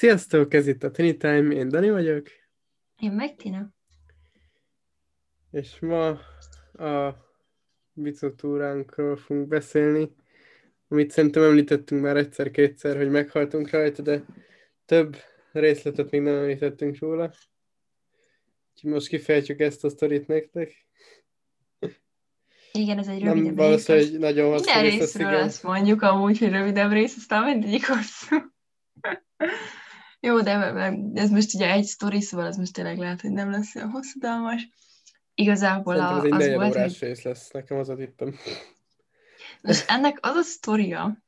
Sziasztok, ez itt a Tiny Time, én Dani vagyok. Én meg Tina. És ma a bicotúránkról fogunk beszélni, amit szerintem említettünk már egyszer-kétszer, hogy meghaltunk rajta, de több részletet még nem említettünk róla. Úgyhogy most kifejtjük ezt a sztorit nektek. Igen, ez egy rövidebb Nem valószínűleg egy nagyon hosszú Minden rész részről igen. azt mondjuk amúgy, hogy rövidebb rész, aztán mindegyik hosszú. Jó, de ez most ugye egy sztori, szóval ez most tényleg lehet, hogy nem lesz olyan hosszadalmas. Igazából Szerintem a, ez egy az volt, órás hogy rész lesz, nekem az a tippem. és ennek az a sztoria,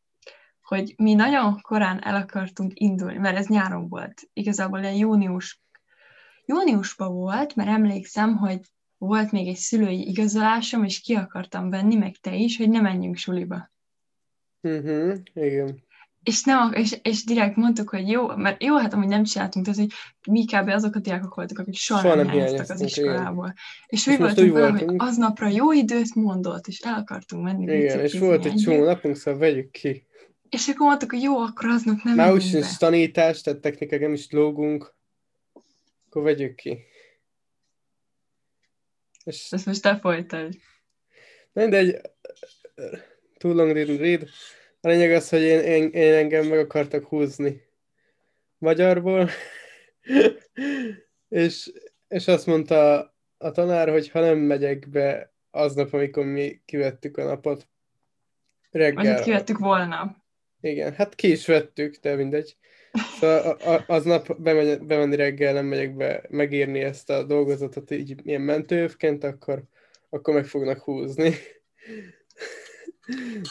hogy mi nagyon korán el akartunk indulni, mert ez nyáron volt. Igazából ilyen június, júniusban volt, mert emlékszem, hogy volt még egy szülői igazolásom, és ki akartam venni, meg te is, hogy ne menjünk suliba. Uh-huh, igen. És, nem, és, és direkt mondtuk, hogy jó, mert jó, hát amúgy nem csináltunk, tehát, hogy mi kb. azok a diákok voltak, akik soha, Soha nem hiányoztak az hiányoztunk, igen. iskolából. És És úgy most voltunk úgy vele, hogy aznapra jó időt mondott, és el akartunk menni Igen, és volt egy csomó napunk, szóval vegyük ki. És akkor mondtuk, hogy jó, akkor aznap nem Már úgyis be. tanítás, tehát technikák nem is lógunk, akkor vegyük ki. És Ezt most te folytasd. mindegy, too long didn't read. A lényeg az, hogy én, én, én engem meg akartak húzni magyarból, és, és azt mondta a tanár, hogy ha nem megyek be aznap, amikor mi kivettük a napot, Vagy reggel, kivettük volna. Igen, hát ki is vettük, de mindegy. Szóval aznap bemegy, bemenni reggel, nem megyek be megírni ezt a dolgozatot így ilyen mentőövként, akkor, akkor meg fognak húzni.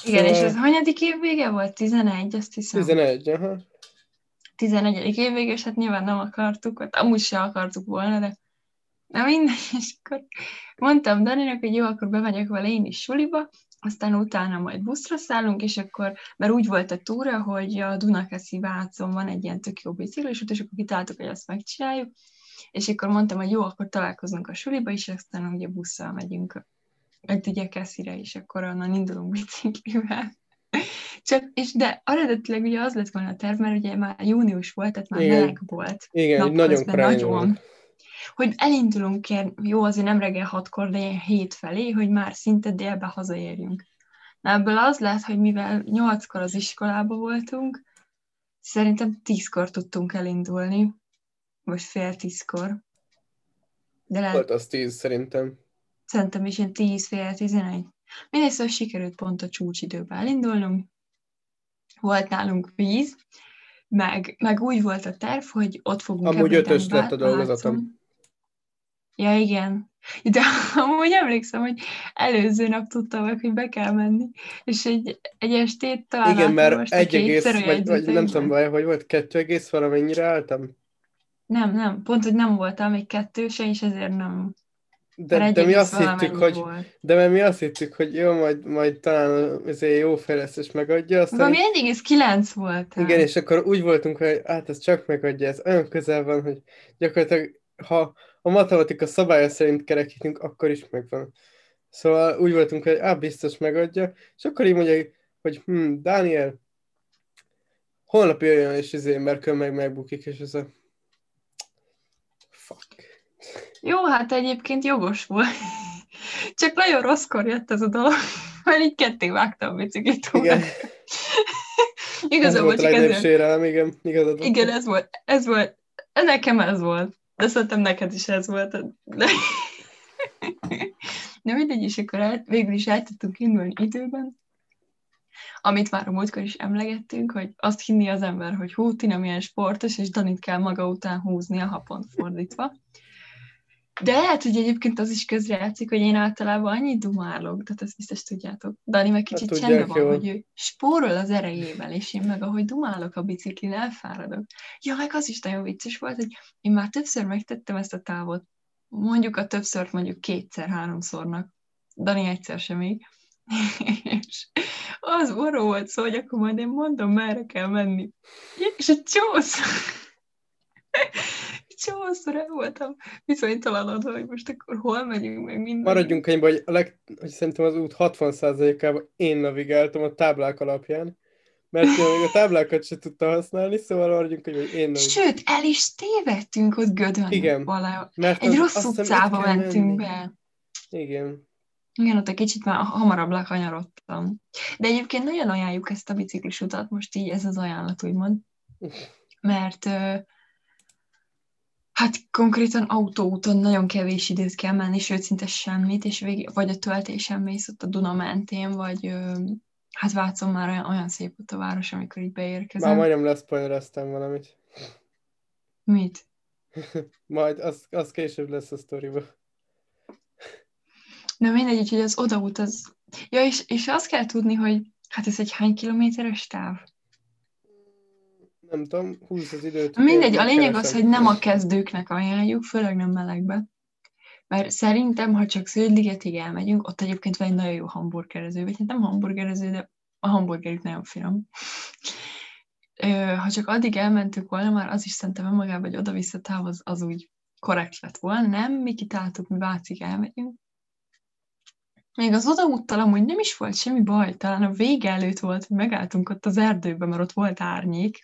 Igen, és Szóval ez hanyadik év vége volt? 11, azt hiszem. 11, aha. 11. év vége, és hát nyilván nem akartuk, vagy amúgy se akartuk volna, de na mindegy, és akkor mondtam Daninak, hogy jó, akkor bemegyek vele én is suliba, aztán utána majd buszra szállunk, és akkor, mert úgy volt a túra, hogy a Dunakeszi Vácon van egy ilyen tök jó biciklis út, és akkor kitaláltuk, hogy azt megcsináljuk, és akkor mondtam, hogy jó, akkor találkozunk a suliba, és aztán ugye busszal megyünk egy ugye Keszire, és akkor onnan indulunk biciklivel. Csak, és de eredetileg ugye az lett volna a terv, mert ugye már június volt, tehát már Igen. meleg volt. Igen, nagyon nagyon. Hogy elindulunk, ilyen, jó, azért nem reggel hatkor, de ilyen hét felé, hogy már szinte délbe hazaérjünk. Na ebből az lett, hogy mivel nyolckor az iskolába voltunk, szerintem tízkor tudtunk elindulni, vagy fél tízkor. De lehet, Volt az 10 szerintem. Szerintem is ilyen tíz, fél tizenegy. Mindegy, szóval sikerült pont a csúcsidőben elindulnunk. Volt nálunk víz, meg, meg úgy volt a terv, hogy ott fogunk Amúgy ötös lett a dolgozatom. Ja, igen. De amúgy emlékszem, hogy előző nap tudtam meg, hogy be kell menni, és egy, egy estét talán Igen, mert egy egész, vagy, vagy nem tudom, vagy, hogy volt kettő egész valamennyire álltam. Nem, nem, pont, hogy nem voltál még kettőse, és ezért nem. De, de mi azt hittük, hogy, Volt. de mert mi azt hittük, hogy jó, majd, majd talán azért jó fejlesztés megadja, aztán Valami 1,9 volt. Igen, és akkor úgy voltunk, hogy hát ez csak megadja, ez olyan közel van, hogy gyakorlatilag ha a matematika szabálya szerint kerekítünk, akkor is megvan. Szóval úgy voltunk, hogy á, biztos megadja, és akkor így mondja, hogy hm, Dániel, holnap jöjjön, és izé, mert meg megbukik, és ez a Jó, hát egyébként jogos volt. Csak nagyon rosszkor jött ez a dolog, mert így ketté vágtam a biciklit. Igen, ez Igazából volt a csak ezért. sérelem, igen, igazad van. Igen, ez volt, ez volt, nekem ez volt. De szerintem neked is ez volt. De, de mindegy, és akkor el, végül is el tudtunk indulni időben, amit már a múltkor is emlegettünk, hogy azt hinni az ember, hogy hú, Tina milyen sportos, és Danit kell maga után húznia, ha pont fordítva. De lehet, hogy egyébként az is közrejátszik, hogy én általában annyit dumálok, tehát ezt biztos tudjátok. Dani meg kicsit Hát csendben van, jól. hogy ő spórol az erejével, és én meg ahogy dumálok a biciklin, elfáradok. Ja, meg az is nagyon vicces volt, hogy én már többször megtettem ezt a távot. Mondjuk a többszört mondjuk kétszer, háromszornak. Dani egyszer sem még. és az orró volt szó, hogy akkor majd én mondom, merre kell menni. És a csószor, csószor el voltam bizonytalanodva, hogy most akkor hol megyünk, meg minden. Maradjunk ennyiben, hogy, a leg, hogy szerintem az út 60%-ában én navigáltam a táblák alapján, Mert még a táblákat se tudta használni, szóval arra hogy én nem. Sőt, el is tévedtünk ott Gödön. Igen. Vala. Mert Egy az- rossz utcába mentünk menni. be. Igen. Igen, ott egy kicsit már hamarabb lekanyarodtam. De egyébként nagyon ajánljuk ezt a biciklis utat, most így ez az ajánlat, úgymond. Mert hát konkrétan autóúton nagyon kevés időt kell menni, sőt szinte semmit, és végig, vagy a töltésen mész ott a Duna mentén, vagy hát Vácon már olyan, olyan szép ott a város, amikor így beérkezem. Már majdnem leszpoilereztem valamit. Mit? Majd, az, az később lesz a sztoriba. De mindegy, úgyhogy az odaút az... Ja, és, és azt kell tudni, hogy hát ez egy hány kilométeres táv? Nem tudom, 20 az időt. Mindegy, a Én lényeg az, keresem. hogy nem a kezdőknek ajánljuk, főleg nem melegbe. Mert szerintem, ha csak Zöldligetig elmegyünk, ott egyébként van egy nagyon jó hamburgerező, vagy hát nem hamburgerező, de a hamburgerük nagyon finom. Ha csak addig elmentünk volna, már az is szerintem önmagában, hogy oda-vissza táv az, az úgy korrekt lett volna. Nem, mi kitáltuk, mi Vácig elmegyünk. Még az odaúttal amúgy nem is volt semmi baj, talán a vége előtt volt, hogy megálltunk ott az erdőben, mert ott volt árnyék,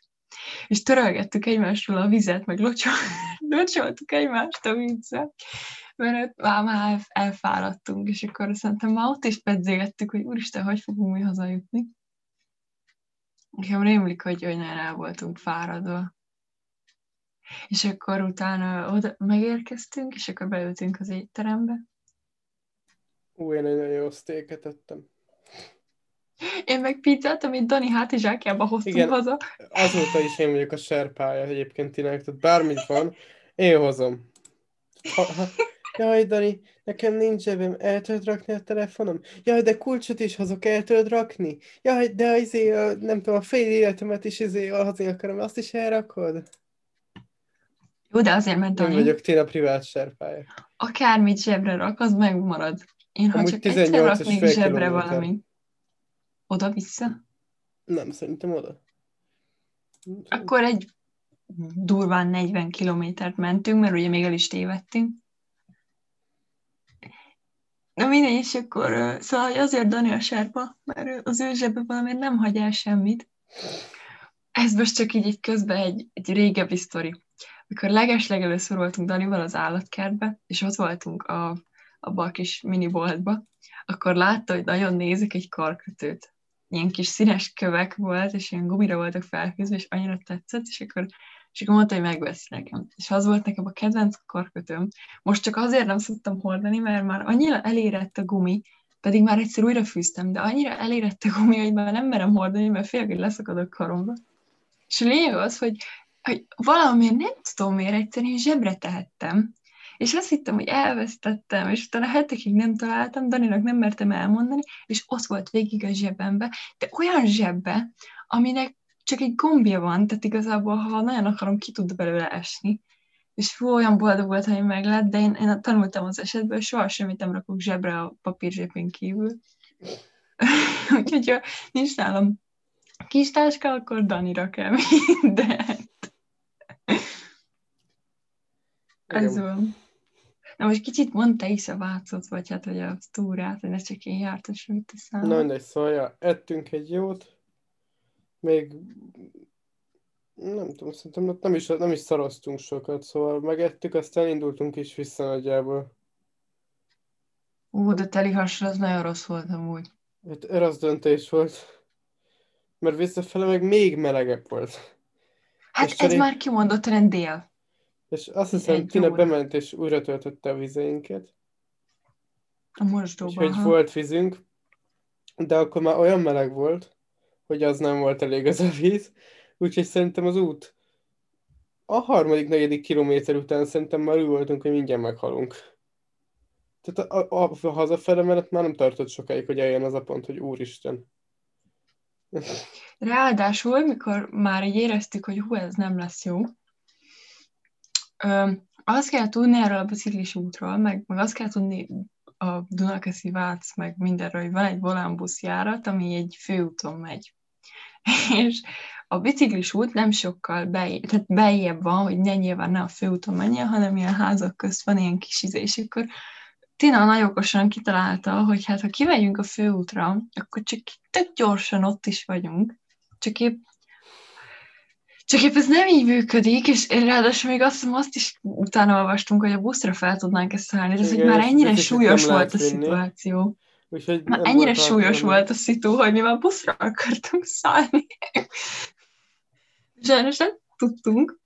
és törölgettük egymásról a vizet, meg locsol, locsoltuk egymást a vízzel, mert ott már, már el- elfáradtunk, és akkor szerintem már ott is pedzégettük, hogy úristen, hogy fogunk mi hazajutni. Nekem rémlik, hogy, nagyon el voltunk fáradva. És akkor utána oda megérkeztünk, és akkor beültünk az étterembe. Ú, én egy nagyon jó sztéket ettem. Én meg pizzát, amit Dani hátizsákjába hoztunk Igen. haza. Azóta is én vagyok a serpája egyébként Tinek, tehát bármit van, én hozom. Ha, ha, jaj, Dani, nekem nincs zsebem, el tudod rakni a telefonom? Jaj, de kulcsot is hozok, el tudod rakni? Jaj, de izé, a, nem tudom, a fél életemet is izé, hozni akarom, azt is elrakod? Jó, de azért, mert Én Dani, vagyok Tina privát serpája. akármit zsebre rak, az megmarad. Én ha Amúgy csak egyszer 18 és raknék zsebre kilométer. Oda-vissza, Nem, szerintem oda. akkor egy durván 40 kilométert mentünk, mert ugye még el is tévedtünk. Na mindegy, és akkor, szóval hogy azért Dani a sárpa, mert az ő zsebbe valamiért nem hagy el semmit. Ez most csak így, így közben egy, egy régebbi sztori. Amikor leges-legelőször voltunk Danival az állatkertbe, és ott voltunk a, abba a kis miniboltba, akkor látta, hogy nagyon nézik egy karkötőt. Ilyen kis színes kövek volt, és ilyen gumira voltak felhúzva, és annyira tetszett, és akkor, és akkor mondta, hogy megveszi nekem. És az volt nekem a kedvenc karkötőm. Most csak azért nem szoktam hordani, mert már annyira elérett a gumi, pedig már egyszer újra fűztem, de annyira elérett a gumi, hogy már nem merem hordani, mert félek, hogy leszakad karomba. És a lényeg az, hogy, hogy valamiért nem tudom miért egyszerűen zsebre tehettem, és azt hittem, hogy elvesztettem, és utána hetekig nem találtam, Daninak nem mertem elmondani, és ott volt végig a zsebembe, de olyan zsebbe, aminek csak egy gombja van, tehát igazából, ha nagyon akarom, ki tud belőle esni. És fú, olyan boldog volt, hogy meglett, de én, én tanultam az esetből, soha semmit nem rakok zsebre a papírzsépén kívül. Úgyhogy ha nincs nálam kis táska, akkor Danira kell mindent. Ez van. Na most kicsit mondta is a vácot, vagy hát, hogy a túrát, hogy ne csak én jártam, mit teszem. Na mindegy, szóval ja, ettünk egy jót, még nem tudom, szerintem nem is, nem is szaroztunk sokat, szóval megettük, aztán indultunk is vissza nagyjából. Ú, de teli hasra az nagyon rossz volt amúgy. Hát rossz döntés volt, mert visszafele meg még melegebb volt. Hát És ez Cseri- már kimondottan dél. És azt hiszem, Tina bement és újra töltötte a vizeinket, A mosdóban. úgyhogy volt vízünk, de akkor már olyan meleg volt, hogy az nem volt elég az a víz, úgyhogy szerintem az út a harmadik, negyedik kilométer után szerintem már úgy voltunk, hogy mindjárt meghalunk. Tehát a, a, a hazafele mellett már nem tartott sokáig, hogy eljön az a pont, hogy úristen. Ráadásul, mikor már így éreztük, hogy hú, ez nem lesz jó, azt kell tudni erről a biciklis útról, meg, meg azt kell tudni a Dunakeszi Vác, meg mindenről, hogy van egy volánbusz járat, ami egy főúton megy. És a biciklis út nem sokkal bej, tehát bejjebb van, hogy ne nyilván ne a főúton menjen, hanem ilyen házak közt van ilyen kis izé, és akkor Tina nagyon okosan kitalálta, hogy hát ha kimegyünk a főútra, akkor csak tök gyorsan ott is vagyunk, csak épp csak épp ez nem így működik, és ráadásul még azt hiszem, azt is utána olvastunk, hogy a buszra fel tudnánk ezt szállni, de ez, hogy már ennyire súlyos nem volt a szituáció. Úgyhogy Már nem ennyire volt súlyos alkalmam. volt a szitu, hogy mi már buszra akartunk szállni. Sajnos nem tudtunk.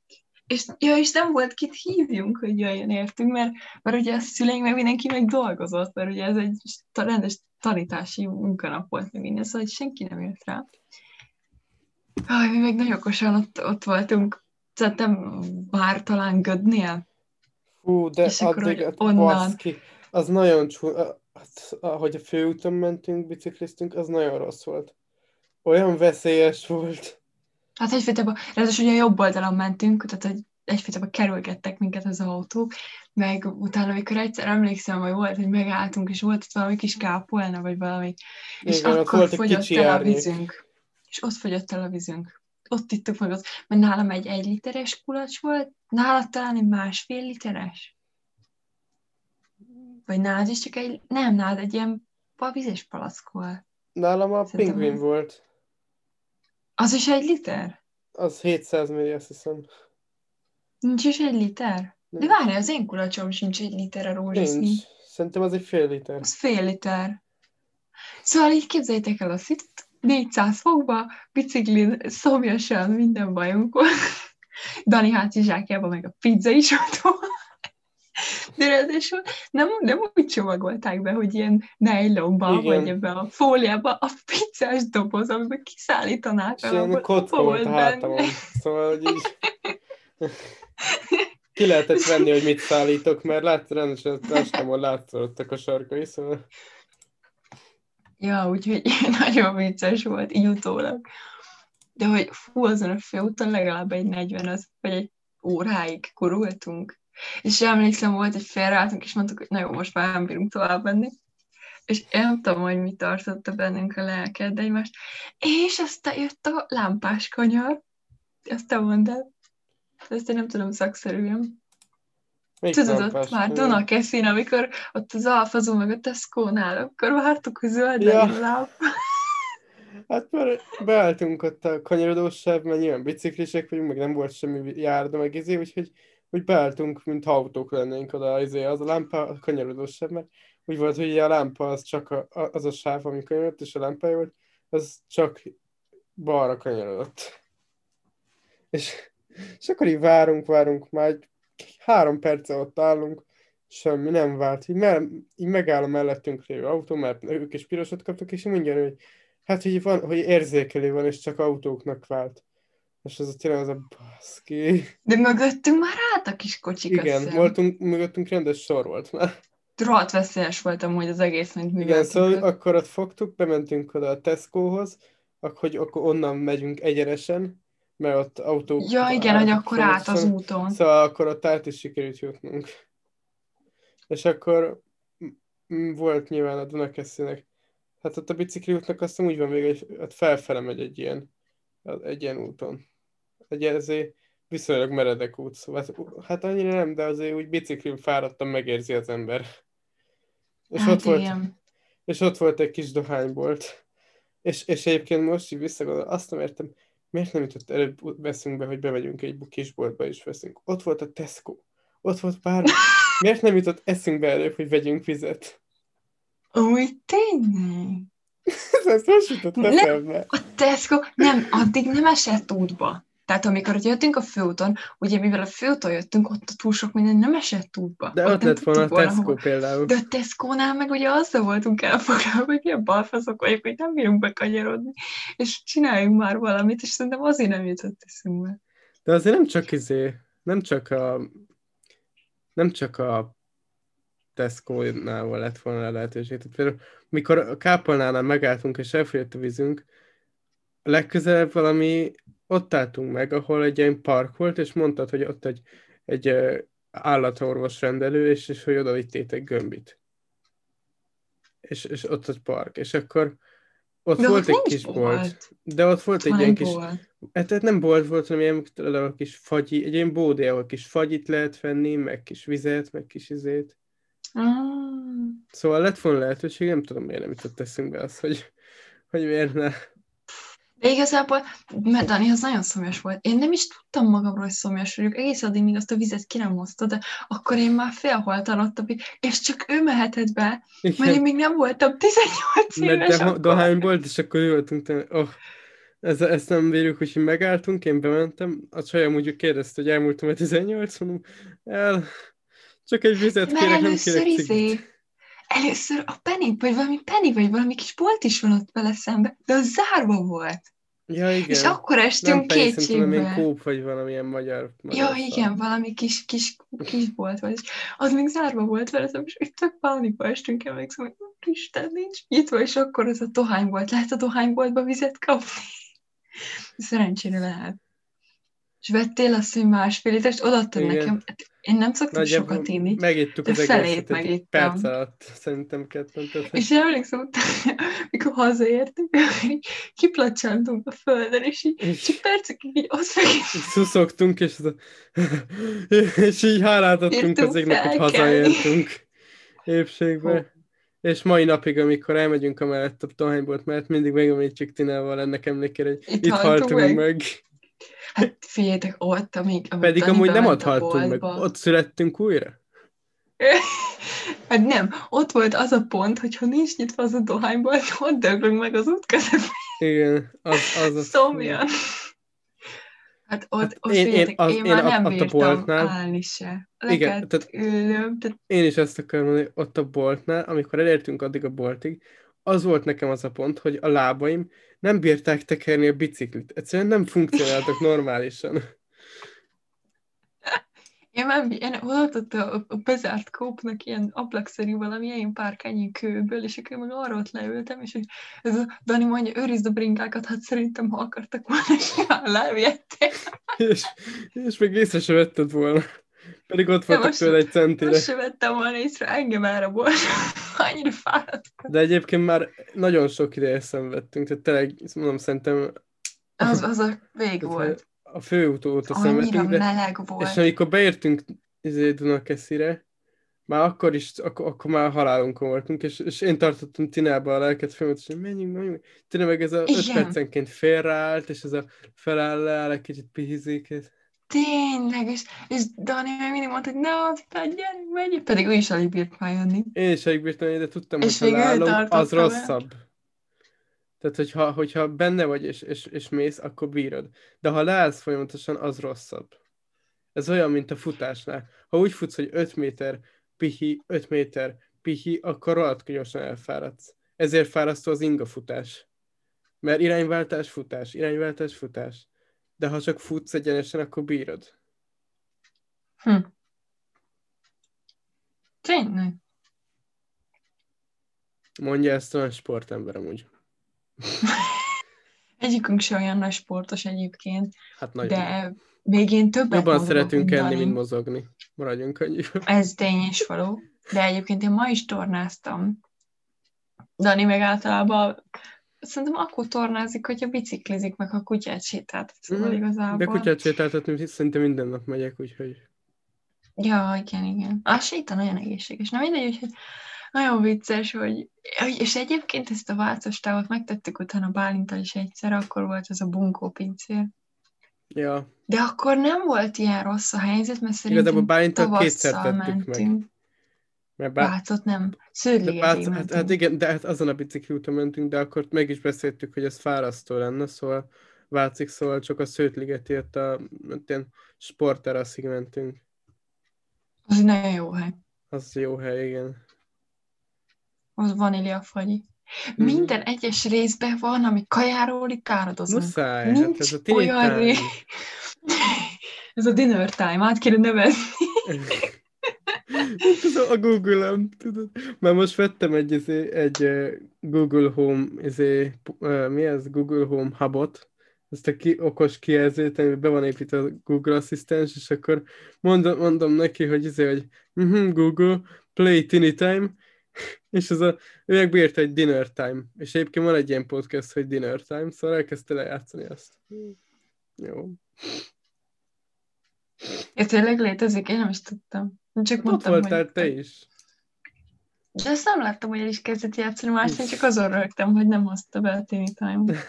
És, ja, és nem volt kit hívjunk, hogy jöjjön értünk, mert, mert ugye a szüleink meg mindenki meg dolgozott, mert ugye ez egy rendes tanítási munkanap volt meg minden, szóval senki nem jött rá. Aj, mi meg nagyon okosan ott, ott voltunk, szerintem már talán Gödnél. Fú, de És akkor, addig, hogy hát onnan- baszki, az nagyon csú... Hát, ahogy a főúton mentünk, bicikliztünk, az nagyon rossz volt. Olyan veszélyes volt. Hát egyfajtában, ráadásul ugye jobb oldalon mentünk, tehát hogy egyfajtában kerülgettek minket az autók, meg utána, amikor egyszer emlékszem, hogy volt, hogy megálltunk, és volt ott valami kis kápolna, vagy valami, és Igen, ott akkor fogyott el a vízünk. És ott fogyott el a vízünk. Ott ittuk meg az, mert nálam egy egy literes kulacs volt, nálad talán egy másfél literes? Vagy nálad is csak egy, nem, nálad egy ilyen vízes palack volt. Nálam a Szerintem pingvin az- volt. Az is egy liter? Az 700 milli, azt hiszem. Nincs is egy liter? De Nem. várj, az én kulacsom sincs egy liter a rózsaszín. Nincs. Szerintem az egy fél liter. Az fél liter. Szóval így képzeljétek el a szit, 400 fokba, biciklin, szomjasan, minden bajunk volt. Dani hátsó zsákjában meg a pizza is ott volt. De ráadásul nem, nem úgy csomagolták be, hogy ilyen nejlonba, Igen. vagy ebbe a fóliába a pizzás doboz, amiben kiszállítanák. És ilyen kocka volt hátamon. Szóval, hogy így... Ki lehetett venni, hogy mit szállítok, mert lát, rendesen testemon látszottak a sarkai, szóval... Ja, úgyhogy nagyon vicces volt, így utólag. De hogy fú, azon a főúton legalább egy 40 az, vagy egy óráig kurultunk. És emlékszem, volt, hogy félreálltunk, és mondtuk, hogy na jó, most már nem bírunk tovább menni. És én nem tudom, hogy mi tartotta bennünk a lelket, de egymást. És aztán jött a lámpás kanyar. Ezt te mondd. Ezt én nem tudom szakszerűen. Melyik Tudod, ott már kanyar? Dunakeszin, amikor ott az Alfazó meg a Tesco-nál, akkor vártuk, hogy zöld Ja. lámpa. Hát mert beálltunk ott a kanyarodós sáv, mert nyilván biciklisek vagyunk, meg nem volt semmi járda, meg izé, úgyhogy úgy beálltunk, mint ha autók lennénk oda, izé, az a lámpa, a kanyarodós sáv, mert úgy volt, hogy a lámpa az csak a, az a sáv, ami kanyarodott, és a lámpája volt, az csak balra kanyarodott. És, és akkor így várunk, várunk, már három perce ott állunk, semmi nem vált. Így, me, így megáll a mellettünk lévő autó, mert ők is pirosat kaptak, és mondja, hogy hát, hogy van, hogy érzékelő van, és csak autóknak vált. És az a tényleg az a baszki. De mögöttünk már állt a kis kocsik Igen, össze. voltunk, mögöttünk rendes sor volt már. Rohadt veszélyes volt amúgy az egész, mint Igen, műveltünk. szóval ott. akkor ott fogtuk, bementünk oda a Tescohoz, ak- hogy akkor onnan megyünk egyenesen, mert ott autók... Ja, igen, hogy akkor át az úton. Szóval akkor ott át is sikerült jutnunk. És akkor volt nyilván a Dunakeszinek. Hát ott a bicikli útnak azt úgy van vége, hogy ott felfele megy egy ilyen, egy ilyen úton. Egy ezért viszonylag meredek út, szóval hát annyira nem, de azért úgy biciklin fáradtam, megérzi az ember. És hát ott volt, igen. és ott volt egy kis dohánybolt. És, és egyébként most így visszagondolom, azt nem értem, miért nem jutott előbb veszünk be, hogy bemegyünk egy kis boltba és veszünk. Ott volt a Tesco, ott volt bármi. Miért nem jutott eszünkbe előbb, hogy vegyünk vizet? Úgy tényleg? Ez most jutott eszembe. A Tesco nem, addig nem esett útba. Tehát amikor jöttünk a főúton, ugye mivel a főúton jöttünk, ott a túl sok minden nem esett útba. De Ott ott lett volna a Tesco hova. például. De a Tesco-nál meg ugye azzal voltunk elfoglalva, hogy ilyen balfaszok vagyunk, hogy nem bírunk bekanyarodni, és csináljunk már valamit, és szerintem azért nem jutott eszünkbe. De azért nem csak izé, nem csak a nem csak a Tesco-nál lett volna a lehetőség. Tehát például, mikor a kápolnánál megálltunk és elfogyott a vízünk, legközelebb valami ott álltunk meg, ahol egy ilyen park volt, és mondtad, hogy ott egy, egy állatorvos rendelő, és, és hogy oda vittétek gömbit. És, és ott egy park. És akkor ott De volt ott egy kis bolt. bolt. De ott volt egy Van ilyen egy kis. Hát tehát nem bolt volt, hanem ilyen a kis fagyi, egy ilyen bódé, ahol kis fagyit lehet venni, meg kis vizet, meg kis izét. Ah. Szóval lett volna lehetőség, nem tudom, miért nem jutott eszünkbe az, hogy, hogy miért ne. De igazából, mert Dani az nagyon szomjas volt. Én nem is tudtam magamról, hogy szomjas vagyok, egész addig, míg azt a vizet ki nem hozta, de akkor én már félholtan ott, és csak ő mehetett be, Igen. mert én még nem voltam 18 éves. Mert de dohány volt, és akkor ültünk, oh, ez, ezt nem bírjuk, hogy megálltunk, én bementem, a csajom úgy kérdezte, hogy elmúltam a 18, mondom, el, csak egy vizet kérek, nem kérek izé, Először a Penny, vagy valami Penny, vagy valami kis bolt is van ott vele szembe, de az zárva volt. Ja, igen. És akkor estünk két kétségbe. kóp, vagy valamilyen magyar. magyar ja, igen, valami kis, kis, kis bolt volt, és az még zárva volt vele, és itt tök pánikba estünk, emlékszem, hogy Isten nincs nyitva, és akkor az a dohány volt. Lehet a dohányboltba vizet kapni? Szerencsére lehet. És vettél azt, hogy másfél litert, odaadtad nekem. Én nem szoktam Nagyjából sokat inni. Megittük az felét megittem. perc alatt, szerintem ketten. És emlékszem, mikor hazaértünk, kiplacsántunk a földön, és így és csak percekig így ott meg... Szuszogtunk, és, az és így hálát adtunk az égnek, hogy hazaértünk épségbe. Oh. És mai napig, amikor elmegyünk a mellett a tohánybolt mellett, mindig megemlítjük Tinával ennek emlékére, hogy itt, itt haltunk meg. meg. Hát figyeljetek, ott, amíg... amíg Pedig amúgy nem ott haltunk meg, ott születtünk újra. hát nem, ott volt az a pont, hogy ha nincs nyitva az a dohányból, ott döglünk meg az út közepén. Igen, az az. az Szomjan. Hát ott, hát ott én, én, az, én, már nem bírtam a boltnál, állni se. Le igen, tehát ülnöm, tehát... Én is ezt akarom mondani, ott a boltnál, amikor elértünk addig a boltig, az volt nekem az a pont, hogy a lábaim nem bírták tekerni a biciklit. Egyszerűen nem funkcionáltak normálisan. Én már én odaadott a, a bezárt kópnak ilyen ablakszerű valami ilyen párkányi kőből, és akkor meg arra ott leültem, és hogy ez a Dani mondja, őrizd a bringákat, hát szerintem, ha akartak volna, és leviettél. és, és még észre se vetted volna. Pedig ott voltak tőle egy centire. Most sem vettem volna észre, engem a volt. Annyira fáradt. De egyébként már nagyon sok ideje szenvedtünk, tehát tényleg, mondom, szerintem... Az, az a vég volt. A főút óta szenvedtünk. Annyira meleg volt. És amikor beértünk izé, Dunakeszire, már akkor is, akkor, akkor már halálunkon voltunk, és, és én tartottam Tinába a lelket hogy menjünk, menjünk. Tina meg ez a Igen. öt percenként félreállt, és ez a feláll le, egy kicsit pihizik. És... Tényleg, és, és Dani meg mindig mondta, hogy ne, aztán gyerünk, menjünk. Pedig ő is alig bírt már jönni. Én is alig bírtam de tudtam, és hogy ha leállom, az rosszabb. Tehát, hogyha, hogyha benne vagy és, és, és mész, akkor bírod. De ha leállsz folyamatosan, az rosszabb. Ez olyan, mint a futásnál. Ha úgy futsz, hogy 5 méter pihi, 5 méter pihi, akkor rohadt gyorsan elfáradsz. Ezért fárasztó az inga futás. Mert irányváltás, futás, irányváltás, futás de ha csak futsz egyenesen, akkor bírod. Hm. Tényleg. Mondja ezt olyan sportember amúgy. Egyikünk se olyan nagy sportos egyébként, hát nagyon. de még én többet Jobban szeretünk enni, mint mozogni. Maradjunk annyi. Ez tény is való. De egyébként én ma is tornáztam. Dani meg általában szerintem akkor tornázik, hogyha biciklizik, meg a kutyát sétáltat, szóval mm, igazából. De kutyát sétáltatni szerintem minden nap megyek, úgyhogy... Ja, igen, igen. A séta nagyon egészséges. Na mindegy, úgyhogy nagyon vicces, hogy... És egyébként ezt a válcos távot megtettük utána Bálintal is egyszer, akkor volt az a bunkó pincér. Ja. De akkor nem volt ilyen rossz a helyzet, mert szerintem Igazából Bálintal kétszer tettük mentünk. meg. Mert bár... Bácot nem, Sződligetig hát, hát, igen, de hát azon a bicikli úton mentünk, de akkor meg is beszéltük, hogy ez fárasztó lenne, szóval Vácik, szóval csak a Szőtligeti, ott a ilyen sportteraszig mentünk. Az egy nagyon jó hely. Az jó hely, igen. Az vanília fagyi. Mm. Minden egyes részben van, ami kajáról itt áradozunk. Muszáj, hát Nincs hát ez a olyan ez a dinner time, át kéne nevezni. A Google-om, tudod. Már most vettem egy, izé, egy Google Home, izé, mi ez? Google Home hubot, ezt a ki, okos kijelzőt, amiben be van építve a Google Asszisztens, és akkor mondom, mondom neki, hogy izé, hogy uh-huh, Google, play tiny time, és az a, ő megbírta egy dinner time, és egyébként van egy ilyen podcast, hogy dinner time, szóval elkezdte lejátszani azt. Jó. Ja, tényleg létezik? Én nem is tudtam. Csak hát mondtam, Ott voltál hogy... te is. De ezt nem láttam, hogy el is kezdett játszani más, én csak azon rögtem, hogy nem hozta be a Tiny Time.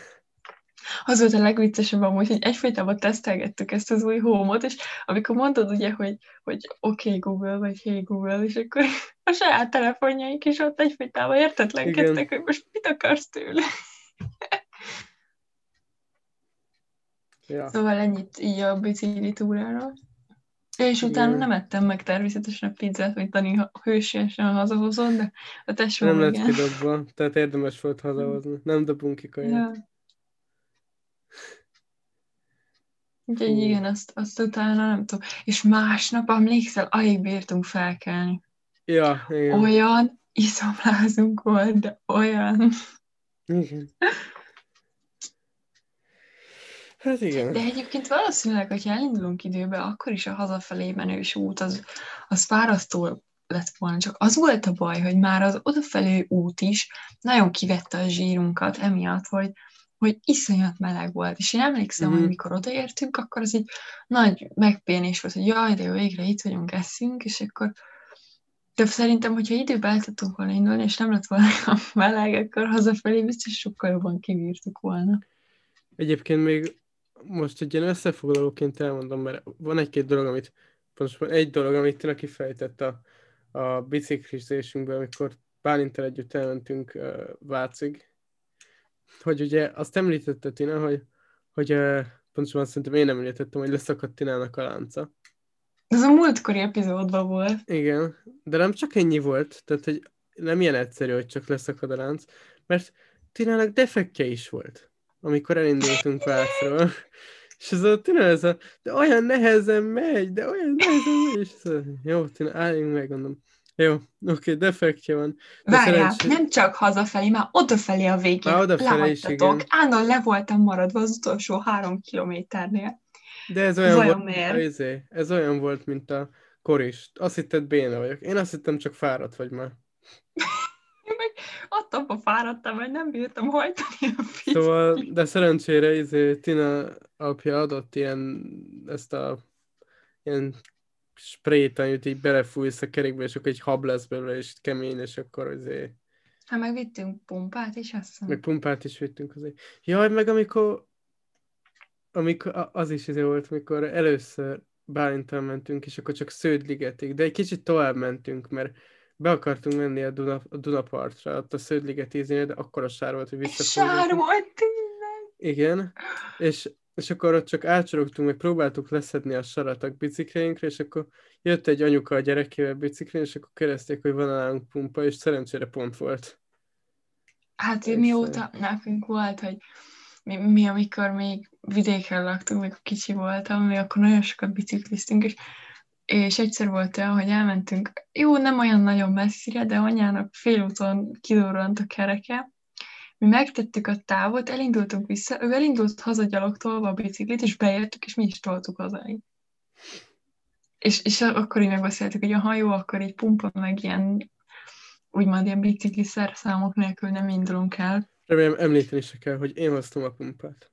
Az volt a legviccesebb amúgy, hogy egyfolytában tesztelgettük ezt az új homot, és amikor mondod ugye, hogy, hogy oké okay, Google, vagy hey Google, és akkor a saját telefonjaink is ott egyfolytában értetlenkedtek, hogy most mit akarsz tőle. Ja. Szóval ennyit így a bicikli túráról. És utána nem ettem meg természetesen a pizzát, mint Dani hősiesen hazahozott, de a tesó Nem lett kidobva, tehát érdemes volt hazahozni. Nem dobunk ki kaját. Ja. Úgyhogy igen, azt, azt utána nem tudom. És másnap emlékszel, alig bírtunk felkelni. Ja, igen. Olyan iszomlázunk volt, de olyan. Igen. Hát igen. De egyébként valószínűleg, hogyha elindulunk időbe, akkor is a hazafelé menős út az, az fárasztó lett volna. Csak az volt a baj, hogy már az odafelé út is nagyon kivette a zsírunkat emiatt, hogy, hogy iszonyat meleg volt. És én emlékszem, mm-hmm. hogy mikor odaértünk, akkor az így nagy megpénés volt, hogy jaj, de jó, végre itt vagyunk, eszünk, és akkor de szerintem, hogyha időben el tudtunk volna indulni, és nem lett volna a meleg, akkor hazafelé biztos sokkal jobban kivírtuk volna. Egyébként még most egy ilyen összefoglalóként elmondom, mert van egy-két dolog, amit pontosan egy dolog, amit tényleg kifejtett a, a biciklizésünkben, amikor Bálintel együtt elmentünk uh, Vácig, hogy ugye azt említette Tina, hogy, hogy uh, pontosan szerintem én említettem, hogy leszakadt Tinának a lánca. Ez a múltkori epizódban volt. Igen, de nem csak ennyi volt, tehát hogy nem ilyen egyszerű, hogy csak leszakad a lánc, mert Tinának defektje is volt amikor elindultunk Vászról. És ez a tényleg ez a, de olyan nehezen megy, de olyan nehezen megy, és ez a, jó, tényleg álljunk meg, gondolom. Jó, oké, defektje van. Várjál, szerencsé... nem csak hazafelé, már odafelé a végén. Már odafelé is, igen. Állandóan le voltam maradva az utolsó három kilométernél. De ez olyan, Vajon volt, miért? Ez, ez olyan volt, mint a koris. Azt hitted béna vagyok. Én azt hittem csak fáradt vagy már. Attól fáradtam, hogy nem bírtam hajtani a pizzát. Szóval, de szerencsére izé, Tina apja adott ilyen, ezt a ilyen sprayt, amit így belefújsz a kerékbe, és akkor egy hab lesz belőle, és kemény, és akkor azért... Hát meg vittünk pumpát is, azt Meg pumpát is vittünk azért. Jaj, meg amikor, amikor az is izé volt, amikor először Bálintal mentünk, és akkor csak Sződligetig, de egy kicsit tovább mentünk, mert be akartunk menni a, Duna, a Dunapartra, ott a Sződliget ízénél, de akkor a sár volt, hogy visszafordultunk. Sár volt, tényleg! Igen, és, és akkor ott csak átsorogtunk, meg próbáltuk leszedni a sarat a biciklénkre, és akkor jött egy anyuka a gyerekével biciklén, és akkor kereszték, hogy van nálunk pumpa, és szerencsére pont volt. Hát és mióta nekünk volt, hogy mi, mi, amikor még vidéken laktunk, még kicsi voltam, mi akkor nagyon sokat bicikliztünk, és és egyszer volt olyan, hogy elmentünk, jó, nem olyan nagyon messzire, de anyának félúton kidurrant a kereke, mi megtettük a távot, elindultunk vissza, ő elindult haza gyalogtolva a biciklit, és beértük, és mi is toltuk haza. És, és akkor így megbeszéltük, hogy ha jó, akkor egy pumpa, meg ilyen úgymond ilyen bicikli szerszámok nélkül nem indulunk el. Remélem említeni se kell, hogy én hoztam a pumpát.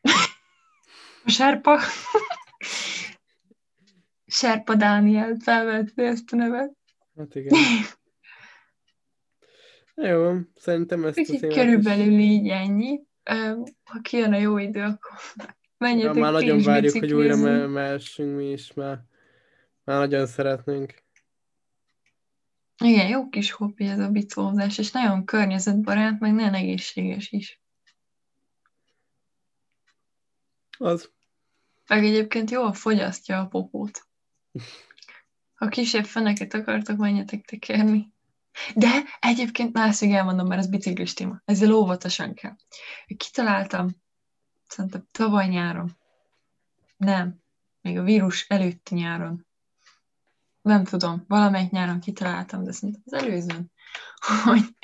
a serpa. Serpa Dániel felvett ezt a nevet. Hát igen. Jó, szerintem ezt Kicsit az körülbelül is... így ennyi. Ha kijön a jó idő, akkor menjetek ja, Már nagyon várjuk, hogy újra me- mehessünk mi is, mert már nagyon szeretnénk. Igen, jó kis hobbi ez a bicózás, és nagyon környezetbarát, meg nagyon egészséges is. Az. Meg egyébként jól fogyasztja a popót. Ha kisebb feneket akartok, menjetek tekerni. De egyébként, na ezt még elmondom, mert ez biciklis téma. Ezzel óvatosan kell. Kitaláltam, szerintem tavaly nyáron. Nem, még a vírus előtti nyáron. Nem tudom, valamelyik nyáron kitaláltam, de szerintem az előzőn, hogy,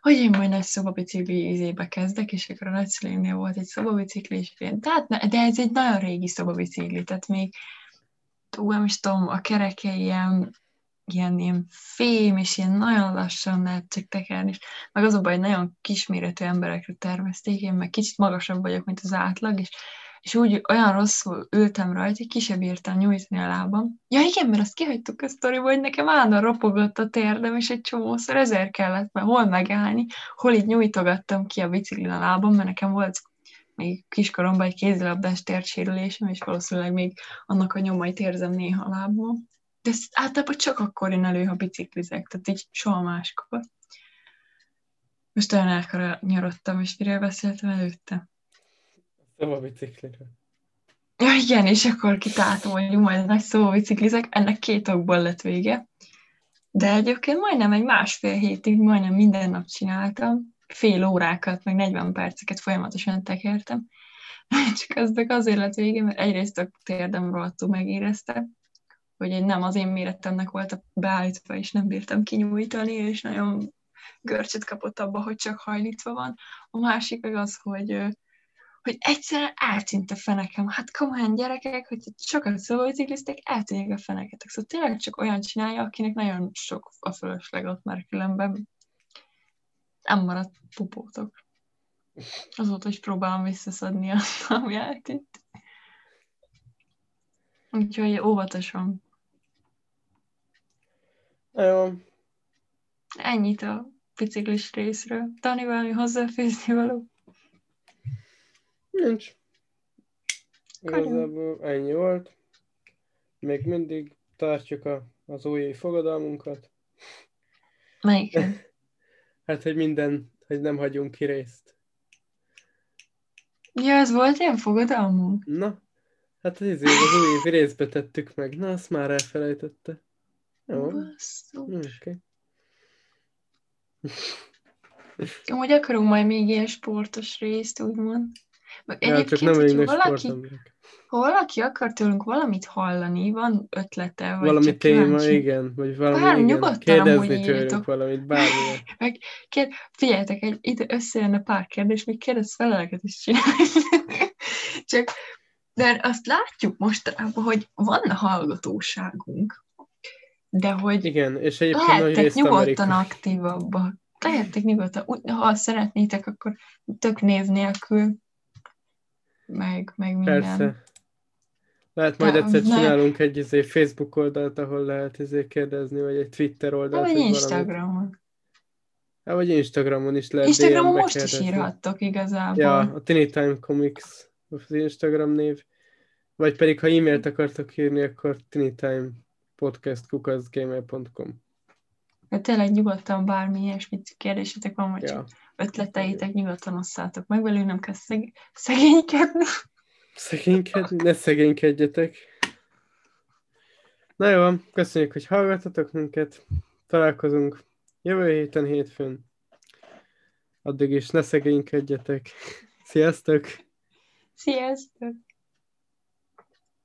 hogy én majd nagy szobabicikli izébe kezdek, és akkor a nagyszüleimnél volt egy szobabicikli, és tehát, de ez egy nagyon régi szobabicikli, tehát még ú, nem is tudom, a kereke ilyen, ilyen, ilyen fém, és ilyen nagyon lassan lehet csak tekerni, és meg az a baj, nagyon kisméretű emberekre tervezték, én meg kicsit magasabb vagyok, mint az átlag, és, és úgy olyan rosszul ültem rajta, hogy ki sem nyújtani a lábam. Ja igen, mert azt kihagytuk a sztoriba, hogy nekem állandóan ropogott a térdem, és egy csomószor ezért kellett mert hol megállni, hol így nyújtogattam ki a biciklin a lábam, mert nekem volt még kiskoromban egy kézilabdás térdsérülésem, és valószínűleg még annak a nyomait érzem néha a lábamon. De ez általában csak akkor jön elő, ha biciklizek, tehát így soha máskor. Most olyan elkanyarodtam, és miről beszéltem előtte? Szóval a bicikliről. Ja, igen, és akkor hogy majd nagy szóval biciklizek, ennek két okból lett vége. De egyébként majdnem egy másfél hétig majdnem minden nap csináltam, fél órákat, meg 40 perceket folyamatosan tekertem. Csak aznak azért lett vége, mert egyrészt a térdem rohadtul megérezte, hogy nem az én méretemnek volt a beállítva, és nem bírtam kinyújtani, és nagyon görcsöt kapott abba, hogy csak hajlítva van. A másik meg az, hogy, hogy egyszerűen eltűnt a fenekem. Hát komolyan gyerekek, hogy sokat szóvalbicikliztek, eltűnjek a feneketek. Szóval tényleg csak olyan csinálja, akinek nagyon sok a fölösleg ott, mert különben nem maradt pupótok. Azóta is próbálom visszaszedni azt, ami eltűnt. Úgyhogy óvatosan. Jó. Ennyit a biciklis részről. Tani, valami hozzáfűzni való? Nincs. Igazából ennyi volt. Még mindig tartjuk a, az új fogadalmunkat. Melyiket? Hát, hogy minden, hogy nem hagyunk ki részt. Ja, ez volt ilyen fogadalmunk? Na, hát az, izé, az új év részbe tettük meg. Na, azt már elfelejtette. Jó. Basszus. Oké. Okay. Amúgy akarunk majd még ilyen sportos részt, úgymond. Meg Ja, csak egyébként, nem hogyha valaki, ha valaki akar tőlünk valamit hallani, van ötlete, vagy Valami téma, kíváncsi, igen. Vagy valami, Bár igen. nyugodtan Kérdezni tőlünk írjatok. valamit, bármilyen. Meg kér, figyeljetek, egy, ide összejönne pár kérdés, még kérdez feleleket is csinálni. Csak, de azt látjuk mostanában, hogy van a hallgatóságunk, de hogy Igen, és egyébként lehettek nyugodtan aktívabbak. Lehettek nyugodtan, ha szeretnétek, akkor tök név nélkül, meg, meg minden. Persze. Lehet majd De, egyszer csinálunk egy izé, Facebook oldalt, ahol lehet izé kérdezni, vagy egy Twitter oldalt, vagy vagy valamit. Instagramon. Hát, vagy Instagramon is lehet Instagramon most is kérdezni. írhattok igazából. Ja, a Tiny Time Comics az Instagram név. Vagy pedig, ha e-mailt akartok írni, akkor tinytime podcastkukaszgmail.com De tényleg nyugodtan bármi ilyesmit kérdésetek van, vagy Ja. csak ötleteitek, nyugodtan osszátok meg velünk, nem kell szeg- szegénykedni. Szegénykedni? Ne szegénykedjetek. Na jó, köszönjük, hogy hallgatotok minket. Találkozunk jövő héten hétfőn. Addig is ne szegénykedjetek. Sziasztok! Sziasztok!